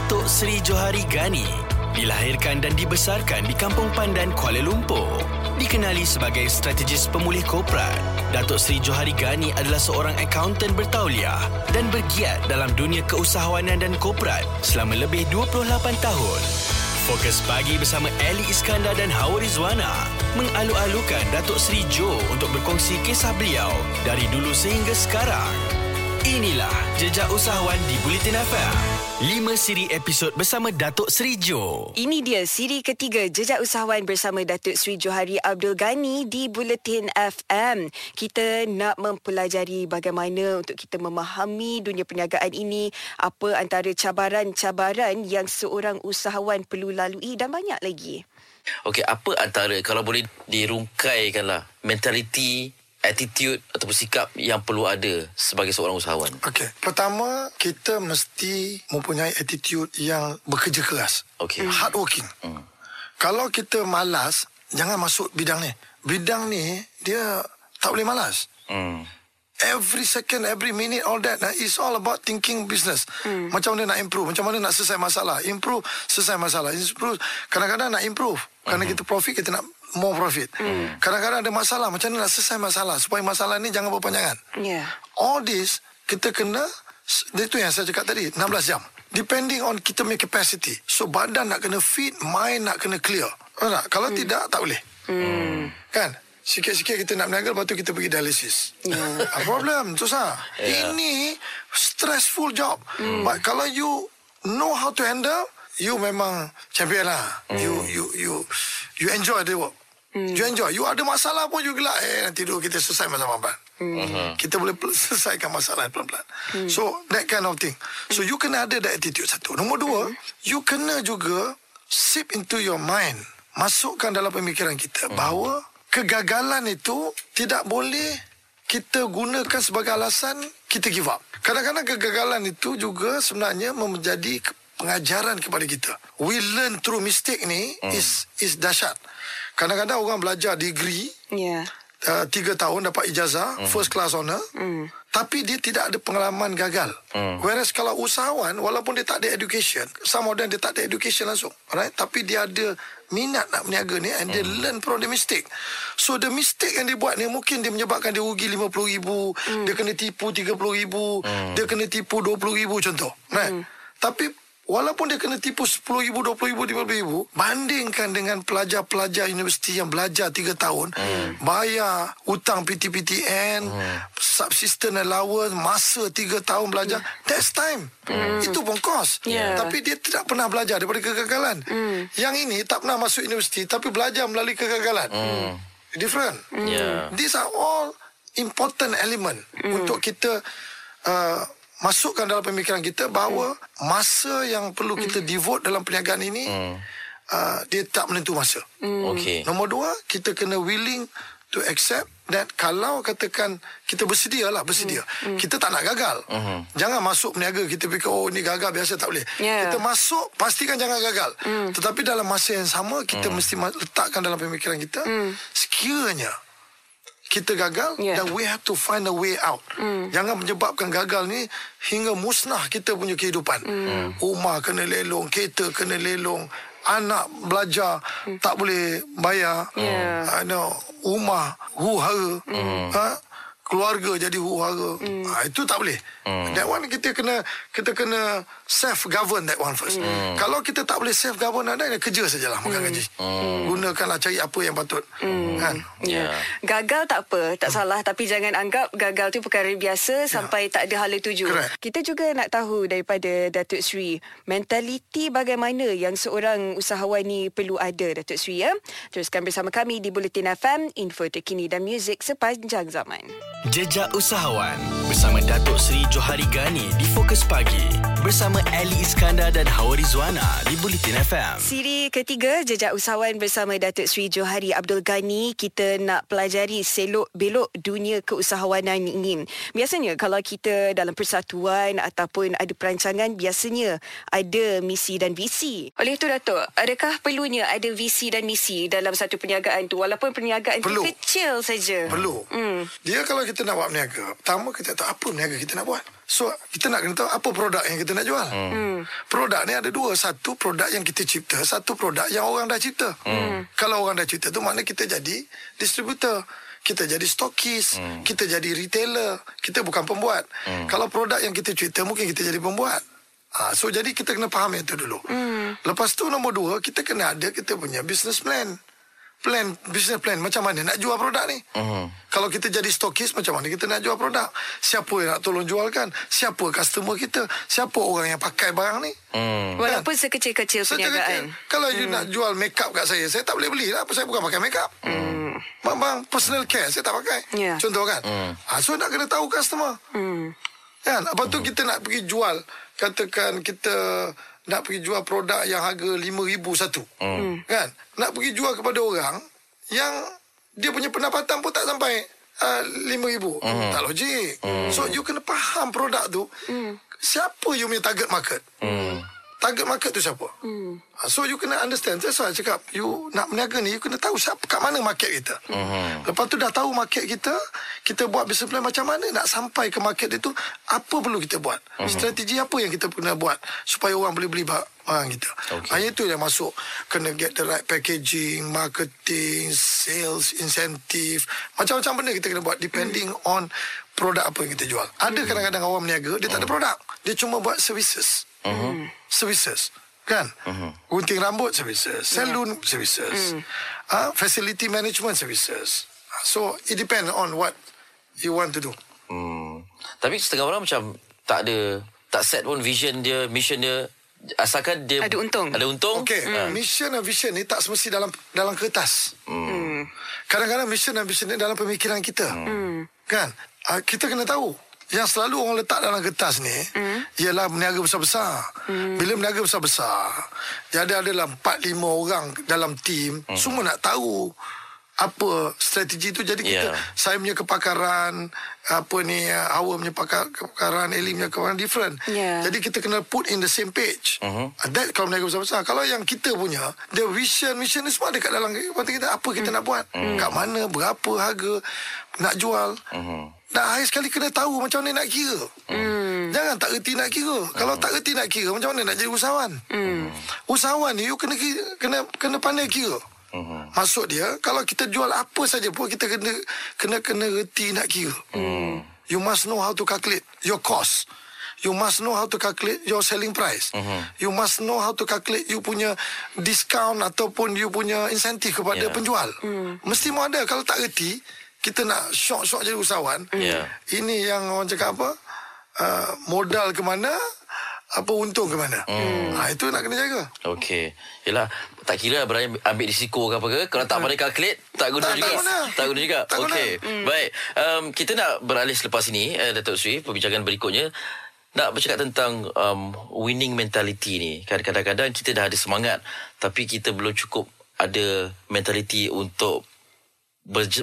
Datuk Seri Johari Gani dilahirkan dan dibesarkan di Kampung Pandan, Kuala Lumpur. Dikenali sebagai strategis pemulih korporat, Datuk Seri Johari Gani adalah seorang akaunten bertauliah dan bergiat dalam dunia keusahawanan dan korporat selama lebih 28 tahun. Fokus pagi bersama Ali Iskandar dan Hawa Rizwana mengalu-alukan Datuk Seri Jo untuk berkongsi kisah beliau dari dulu sehingga sekarang. Inilah Jejak Usahawan di Bulletin FM. 5 siri episod bersama Datuk Seri Jo. Ini dia siri ketiga Jejak Usahawan bersama Datuk Sri Johari Abdul Ghani di Bulletin FM. Kita nak mempelajari bagaimana untuk kita memahami dunia perniagaan ini, apa antara cabaran-cabaran yang seorang usahawan perlu lalui dan banyak lagi. Okey, apa antara kalau boleh dirungkaikanlah mentaliti, attitude ataupun sikap yang perlu ada sebagai seorang usahawan? Okey, pertama kita mesti mempunyai attitude yang bekerja keras. Okey. Hard working. Hmm. Kalau kita malas, jangan masuk bidang ni. Bidang ni dia tak boleh malas. Hmm. Every second, every minute, all that nah, is all about thinking business. Hmm. Macam mana nak improve, macam mana nak selesai masalah. Improve, selesai masalah. Improve, kadang-kadang nak improve. Kerana Hmm. kita profit, kita nak more profit. Hmm. Kadang-kadang ada masalah, macam mana nak selesai masalah. Supaya masalah ni jangan berpanjangan. Yeah. All this, kita kena, itu yang saya cakap tadi, 16 jam. Depending on kita punya capacity. So, badan nak kena fit, mind nak kena clear. Tak? Kalau hmm. tidak, tak boleh. Hmm. Kan? Sikit-sikit kita nak berniaga, lepas tu kita pergi dialisis. Yeah. problem, susah. Yeah. Ini stressful job. Hmm. But kalau you know how to handle, you memang champion lah. Hmm. You you you you enjoy the work. Hmm. You enjoy. You ada masalah pun you gelak. Eh, nanti dulu kita selesai masalah-masalah. Hmm. Kita boleh selesaikan masalah pelan-pelan. Hmm. So, that kind of thing. So, you kena ada that attitude satu. Nombor dua, hmm. you kena juga sip into your mind. Masukkan dalam pemikiran kita hmm. bahawa kegagalan itu tidak boleh kita gunakan sebagai alasan kita give up. Kadang-kadang kegagalan itu juga sebenarnya menjadi pengajaran kepada kita. We learn through mistake ni mm. is is dahsyat. Kadang-kadang orang belajar degree Ya. Yeah. uh, tiga tahun dapat ijazah mm. first class honor mm. tapi dia tidak ada pengalaman gagal mm. whereas kalau usahawan walaupun dia tak ada education some of them dia tak ada education langsung alright tapi dia ada minat nak berniaga ni and mm. they learn from the mistake so the mistake yang dia buat ni mungkin dia menyebabkan dia rugi RM50,000 mm. dia kena tipu RM30,000 mm. dia kena tipu RM20,000 contoh right mm. tapi Walaupun dia kena tipu RM10,000, RM20,000, RM50,000 Bandingkan dengan pelajar-pelajar universiti yang belajar 3 tahun hmm. Bayar hutang PTPTN hmm. Subsistence allowance Masa 3 tahun belajar hmm. That's time hmm. Itu pun cost Yeah. Tapi dia tidak pernah belajar daripada kegagalan hmm. Yang ini tak pernah masuk universiti Tapi belajar melalui kegagalan hmm. Different Yeah. These are all important element mm. untuk kita uh, masukkan dalam pemikiran kita bahawa mm. masa yang perlu kita devote dalam perniagaan ini mm. uh, dia tak menentu masa. Mm. Okey. Nombor dua, kita kena willing to accept that kalau katakan kita bersedia lah bersedia mm. kita tak nak gagal mm-hmm. jangan masuk berniaga kita fikir oh ni gagal biasa tak boleh Yeah. kita masuk pastikan jangan gagal mm. tetapi dalam masa yang sama kita mm. mesti letakkan dalam pemikiran kita mm. sekiranya kita gagal Yeah. dan we have to find a way out. Mm. Jangan menyebabkan gagal ni hingga musnah kita punya kehidupan. Mm. Rumah kena lelong, kereta kena lelong, anak belajar mm. tak boleh bayar. Yeah. Uh, no, rumah huru-hara. Mm. Ha? Keluarga jadi huru-hara. Mm. Ha, itu tak boleh. Mm. That one kita kena kita kena self govern that one first. Mm. Kalau kita tak boleh self govern ada kerja sajalah makan gaji. Mm. Gunakanlah cari apa yang patut. Mm. Kan? Ya. Gagal tak apa, tak salah tapi jangan anggap gagal tu perkara biasa sampai tak ada hala tuju. Correct. Kita juga nak tahu daripada Datuk Sri, mentaliti bagaimana yang seorang usahawan ni perlu ada Datuk Sri ya. Teruskan bersama kami di Bulletin FM, info terkini dan muzik sepanjang zaman. Jejak Usahawan bersama Datuk Seri Johari Gani di Fokus Pagi bersama Ali Iskandar dan Hawa Rizwana di Bulletin FM. Siri ketiga, Jejak Usahawan bersama Datuk Sri Johari Abdul Ghani. Kita nak pelajari selok-belok dunia keusahawanan ini. Biasanya kalau kita dalam persatuan ataupun ada perancangan, biasanya ada misi dan visi. Oleh itu Datuk, adakah perlunya ada visi dan misi dalam satu perniagaan tu walaupun perniagaan Perlu. tu kecil saja? Perlu. Hmm. Dia kalau kita nak buat berniaga, pertama kita tahu apa berniaga kita nak buat. So, kita nak kena tahu apa produk yang kita kita nak jual. Hmm. Produk ni ada dua. Satu produk yang kita cipta, satu produk yang orang dah cipta. Hmm. Kalau orang dah cipta tu makna kita jadi distributor. Kita jadi stokis, hmm. kita jadi retailer, kita bukan pembuat. Hmm. Kalau produk yang kita cipta mungkin kita jadi pembuat. Ha, so jadi kita kena faham itu dulu. Hmm. Lepas tu nombor dua, kita kena ada kita punya business plan plan business plan macam mana nak jual produk ni. Uh-huh. Kalau kita jadi stokis macam mana kita nak jual produk? Siapa yang nak tolong jualkan? Siapa customer kita? Siapa orang yang pakai barang ni? Hmm. Kan? Walaupun sekecil-kecil perniagaan. Kalau hmm. you nak jual makeup kat saya, saya tak boleh beli lah. Saya bukan pakai makeup. Hmm. Bang, bang, personal care saya tak pakai. Yeah. Contoh kan? Hmm. Ha, so nak kena tahu customer. Hmm. Kan? Lepas tu hmm. kita nak pergi jual. Katakan kita nak pergi jual produk yang harga RM5,000 satu. Hmm. Kan? Nak pergi jual kepada orang yang dia punya pendapatan pun tak sampai uh, RM5,000. Hmm. Tak logik. Hmm. So, you kena faham produk tu. Hmm. Siapa you punya target market? Hmm target market tu siapa. Hmm. So you kena understand. That's why I cakap you nak berniaga ni you kena tahu siapa kat mana market kita. Hmm. Lepas tu dah tahu market kita, kita buat business plan macam mana nak sampai ke market itu, apa perlu kita buat? Hmm. Strategi apa yang kita kena buat supaya orang boleh beli barang kita. Okay. Hanya itu yang masuk kena get the right packaging, marketing, sales, incentive, macam-macam benda kita kena buat depending hmm. on produk apa yang kita jual. Ada hmm. kadang-kadang orang berniaga dia tak ada produk. Dia cuma buat services uh-huh. services kan uh-huh. gunting rambut services salon yeah. services mm. uh, facility management services so it depend on what you want to do hmm. tapi setengah orang macam tak ada tak set pun vision dia mission dia asalkan dia ada untung ada untung okey mm. mission dan vision ni tak semesti dalam dalam kertas mm. kadang-kadang mission dan vision ni dalam pemikiran kita mm. kan uh, kita kena tahu yang selalu orang letak dalam kertas ni mm. ialah berniaga besar-besar. Mm. Bila berniaga besar-besar, jadi adalah 4 5 orang dalam tim, mm. semua nak tahu apa strategi tu jadi kita yeah. saya punya kepakaran apa ni awal punya pakar, kepakaran Eli punya kepakaran different yeah. jadi kita kena put in the same page uh-huh. that kalau berniaga besar-besar kalau yang kita punya the vision mission ni semua ada kat dalam kepala kita apa kita mm. nak buat mm. kat mana berapa harga nak jual uh-huh. Nak akhir sekali kena tahu macam mana nak kira. Hmm. Jangan tak reti nak kira. Hmm. Kalau tak reti nak kira, macam mana nak jadi usahawan? Hmm. Usahawan ni, you kena, kena, kena pandai kira. Hmm. Maksud dia, kalau kita jual apa saja pun, kita kena kena kena reti nak kira. Hmm. You must know how to calculate your cost. You must know how to calculate your selling price. Uh-huh. You must know how to calculate you punya discount ataupun you punya insentif kepada yeah. penjual. Mm. Mesti mau ada. Kalau tak reti, kita nak syok-syok jadi usahawan. Yeah. Ini yang orang cakap apa? Uh, modal ke mana? Apa untung ke mana? Hmm. Ha, itu nak kena jaga. Okey. Yalah, tak kira berani ambil risiko ke apa ke. Kalau tak pandai calculate, tak guna tak, juga. Tak guna. Tak guna juga. Okey. Hmm. Baik. Um, kita nak beralih selepas ini, uh, Datuk Sri, perbincangan berikutnya. Nak bercakap tentang um, winning mentality ni. Kadang-kadang kita dah ada semangat. Tapi kita belum cukup ada mentality untuk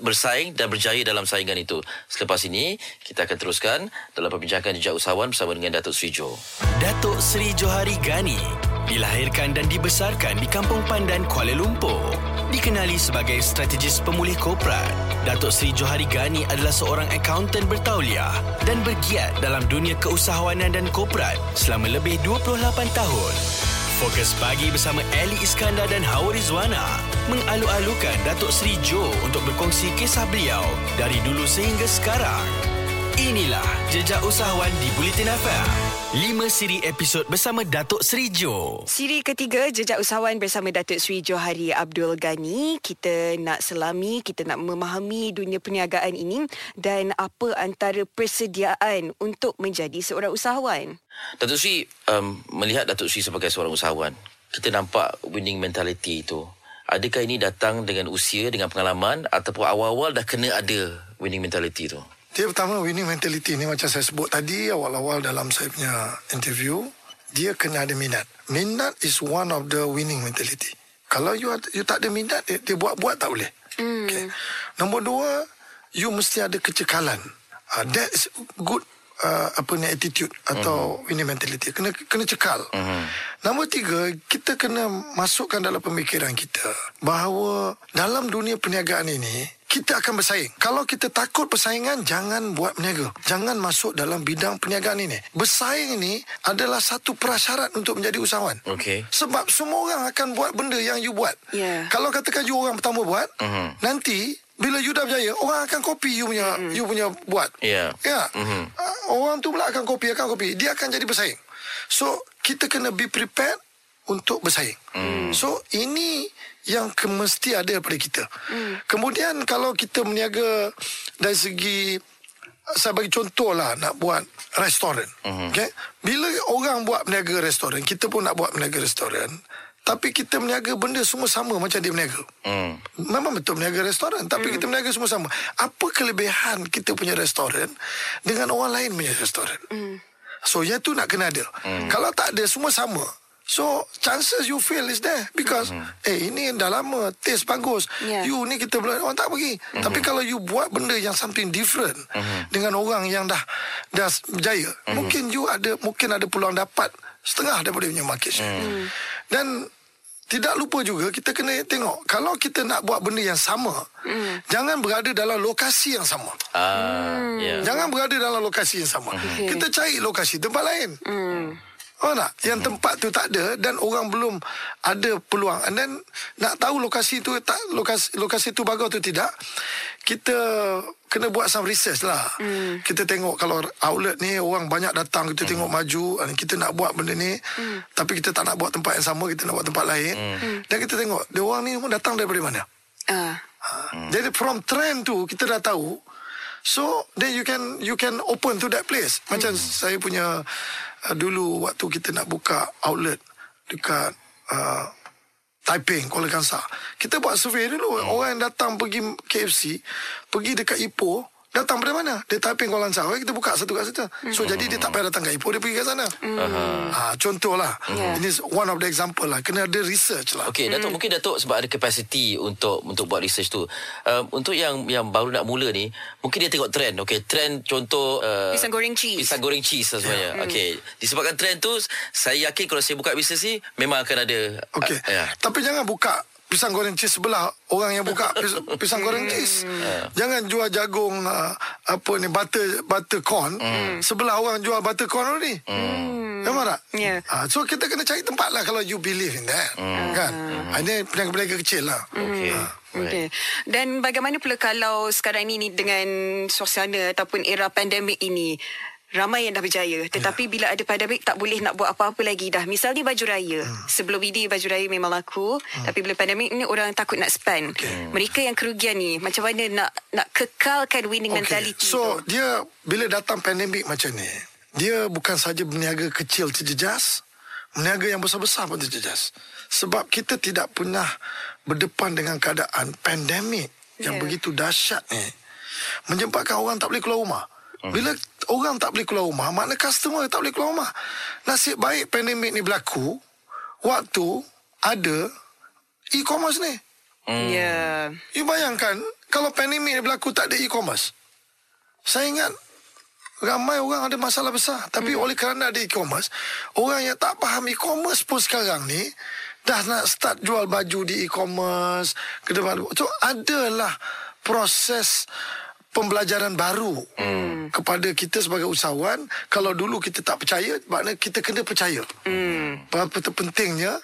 bersaing dan berjaya dalam saingan itu. Selepas ini, kita akan teruskan dalam perbincangan jejak usahawan bersama dengan Datuk Sri Jo. Datuk Sri Johari Gani dilahirkan dan dibesarkan di Kampung Pandan, Kuala Lumpur. Dikenali sebagai strategis pemulih korporat, Datuk Sri Johari Gani adalah seorang akaunten bertauliah dan bergiat dalam dunia keusahawanan dan korporat selama lebih 28 tahun. Fokus pagi bersama Ali Iskandar dan Hawa Rizwana mengalu-alukan Datuk Seri Jo untuk berkongsi kisah beliau dari dulu sehingga sekarang. Inilah Jejak Usahawan di Bulletin FM. Lima siri episod bersama Datuk Seri Jo. Siri ketiga Jejak Usahawan bersama Datuk Seri Johari Abdul Gani. Kita nak selami, kita nak memahami dunia perniagaan ini dan apa antara persediaan untuk menjadi seorang usahawan. Datuk Sri um, melihat Datuk Sri sebagai seorang usahawan, kita nampak winning mentality itu. Adakah ini datang dengan usia, dengan pengalaman ataupun awal-awal dah kena ada winning mentality itu? Dia pertama winning mentality ni macam saya sebut tadi awal-awal dalam saya punya interview, dia kena ada minat. Minat is one of the winning mentality. Kalau you, ada, you tak ada minat, dia, dia buat-buat tak boleh. Mm. Okay. Nombor dua, you mesti ada kecekalan. Uh, that's good uh, apa ni attitude atau uh-huh. winning mentality kena kena cekal. Uh-huh. Nombor tiga, kita kena masukkan dalam pemikiran kita bahawa dalam dunia perniagaan ini kita akan bersaing. Kalau kita takut persaingan, jangan buat berniaga. Jangan masuk dalam bidang perniagaan ini. Bersaing ini adalah satu prasyarat untuk menjadi usahawan. Okey. Sebab semua orang akan buat benda yang you buat. Ya. Kalau katakan you orang pertama buat, Mhm. nanti bila you dah berjaya, orang akan copy you punya Hmm. you punya buat. Ya. Ya. Mhm. Uh, orang tu pula akan copy, akan copy. Dia akan jadi bersaing. So, kita kena be prepared untuk bersaing. Hmm. So, ini yang ke, mesti ada pada kita. Hmm. Kemudian kalau kita berniaga dari segi saya bagi contoh lah nak buat restoran. Mhm. Okay? Bila orang buat berniaga restoran, kita pun nak buat berniaga restoran. Tapi kita berniaga benda semua sama macam dia berniaga. Hmm. Memang betul berniaga restoran Tapi kita berniaga semua sama Apa kelebihan kita punya restoran Dengan orang lain punya restoran So yang tu nak kena ada Kalau tak ada semua sama So chances you fail is there. Because Eh ini dah lama Taste bagus. Yeah. You ni kita belum Orang tak pergi. Tapi kalau you buat benda yang something different Dengan orang yang dah Dah berjaya Mungkin you ada Mungkin ada peluang dapat Setengah daripada punya market share. Dan tidak lupa juga kita kena tengok kalau kita nak buat benda yang sama mm. jangan berada dalam lokasi yang sama. Ah, ya. jangan berada dalam lokasi yang sama. Okay. kita cari lokasi tempat lain. Mm. Oh tak? Yang tempat tu tak ada dan orang belum ada peluang. And then nak tahu lokasi tu tak lokasi lokasi tu bagus tu tidak, kita kena buat some research lah. Mm. Kita tengok kalau outlet ni orang banyak datang, kita tengok maju, and kita nak buat benda ni, mm. tapi kita tak nak buat tempat yang sama, kita nak buat tempat lain. Mm. Dan kita tengok dia orang ni pun datang daripada mana. Ah. Hmm. Jadi from trend tu kita dah tahu. So then you can you can open to that place. Macam hmm. saya punya uh, dulu waktu kita nak buka outlet dekat uh, Taiping, Kuala Kangsar. Kita buat survey dulu. Hmm. Orang yang datang pergi KFC, pergi dekat Ipoh, datang dari mana? Dari Taiping, Kuala. Okay, kita buka satu kat situ. So jadi dia tak payah datang kat Ipoh, dia pergi kat sana. Hmm. Ha, contohlah. Yeah. Ini one of the example lah. Kena ada research lah. Okey, Datuk mungkin Datuk sebab ada capacity untuk untuk buat research tu. Um, untuk yang yang baru nak mula ni, mungkin dia tengok trend. Okey, trend contoh uh, Pisang goreng cheese. Pisang goreng cheese lah sebenarnya. Yeah. Okey, disebabkan trend tu saya yakin kalau saya buka bisnes ni memang akan ada Okey. Uh, ya. Tapi jangan buka pisang goreng cheese sebelah orang yang buka pis- pisang goreng cheese. Jangan jual jagung uh, apa ni butter butter corn sebelah orang jual butter corn ni. Hmm. Memang tak? Ya. Ah, so kita kena cari tempat lah kalau you believe in that. Kan? Ah, Ini peniaga-peniaga kecil lah. Okey. Okay. Dan bagaimana pula kalau sekarang ini dengan suasana ataupun era pandemik ini ramai yang dah berjaya tetapi yeah. bila ada pandemik tak boleh nak buat apa-apa lagi dah misalnya baju raya hmm. sebelum ini baju raya memang laku hmm. tapi bila pandemik ni orang takut nak spend okay. mereka yang kerugian ni macam mana nak nak kekalkan winning okay. mentality So tu dia bila datang pandemik macam ni, dia bukan saja berniaga kecil terjejas, berniaga yang besar-besar pun terjejas. Sebab kita tidak pernah berdepan dengan keadaan pandemik yang Ya. begitu dahsyat ni. Menyebabkan orang tak boleh keluar rumah. Bila orang tak boleh keluar rumah, makna customer tak boleh keluar rumah. Nasib baik pandemik ni berlaku waktu ada e-commerce ni. ya You bayangkan kalau pandemik ni berlaku tak ada e-commerce. Saya ingat ramai orang ada masalah besar. Tapi hmm. oleh kerana ada e-commerce, orang yang tak faham e-commerce pun sekarang ni dah nak start jual baju di e-commerce ke depan. So adalah proses pembelajaran baru hmm. kepada kita sebagai usahawan. Kalau dulu kita tak percaya, maknanya kita kena percaya. Hmm. Betapa pentingnya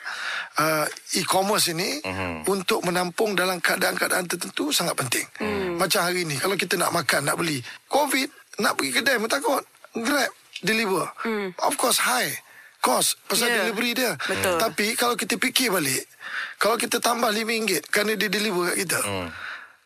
uh, e-commerce ini hmm. untuk menampung dalam keadaan-keadaan tertentu sangat penting. Hmm. Macam hari ni, kalau kita nak makan, nak beli, COVID, nak pergi kedai pun takut. Grab, deliver. Hmm. Of course, high cost pasal Yeah. delivery dia. Betul. Tapi kalau kita fikir balik, kalau kita tambah RM5 kerana dia deliver kat kita, hmm.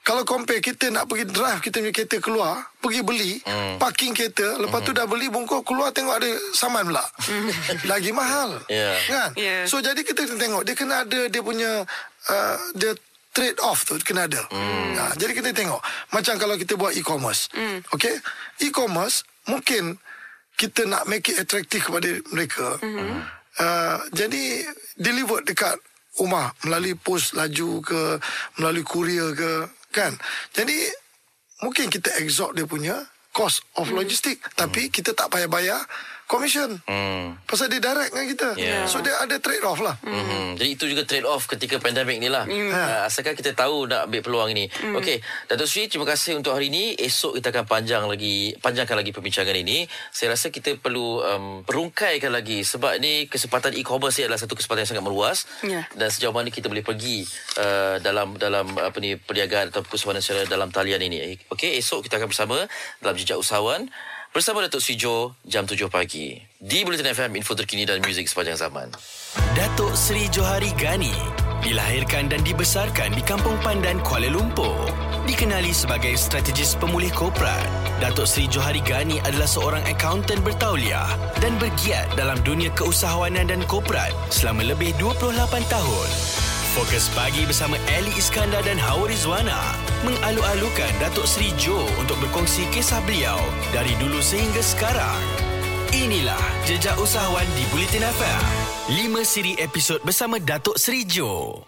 Kalau compare kita nak pergi drive kita punya kereta keluar, pergi beli, hmm. parking kereta, lepas tu dah beli bungkus keluar tengok ada saman pula. Lagi mahal. Ya. Kan? Ya. So jadi kita kena tengok dia kena ada dia punya uh, dia trade off tu kena ada. Hmm. Ha, jadi kita tengok macam kalau kita buat e-commerce. Hmm. Okay? E-commerce mungkin kita nak make it attractive kepada mereka. Hmm. Uh, jadi deliver dekat rumah melalui pos laju ke melalui kurier ke kan? Jadi mungkin kita exhaust dia punya cost of logistik tapi kita tak payah bayar commission. Hmm. Pasal dia direct dengan kita. Yeah. So dia ada trade off lah. Mm-hmm. Jadi itu juga trade off ketika pandemik ni lah. Mm. Uh, asalkan kita tahu nak ambil peluang ini. Mm. Okey, Datuk Sri terima kasih untuk hari ini. Esok kita akan panjang lagi panjangkan lagi perbincangan ini. Saya rasa kita perlu um, perungkaikan lagi sebab ni kesempatan e-commerce ni adalah satu kesempatan yang sangat meluas Ya. dan sejauh mana kita boleh pergi uh, dalam dalam apa ni perniagaan atau perkusahawanan secara dalam talian ini. Okey, esok kita akan bersama dalam jejak usahawan bersama Datuk Sri Jo jam 7 pagi di Bulletin FM info terkini dan muzik sepanjang zaman. Datuk Seri Johari Gani dilahirkan dan dibesarkan di Kampung Pandan, Kuala Lumpur. Dikenali sebagai strategis pemulih korporat, Datuk Seri Johari Gani adalah seorang akaunten bertauliah dan bergiat dalam dunia keusahawanan dan korporat selama lebih 28 tahun. Fokus pagi bersama Ali Iskandar dan Hawa Rizwana mengalu-alukan Datuk Seri Jo untuk berkongsi kisah beliau dari dulu sehingga sekarang. Inilah Jejak Usahawan di Bulletin FM. 5 siri episod bersama Datuk Seri Jo.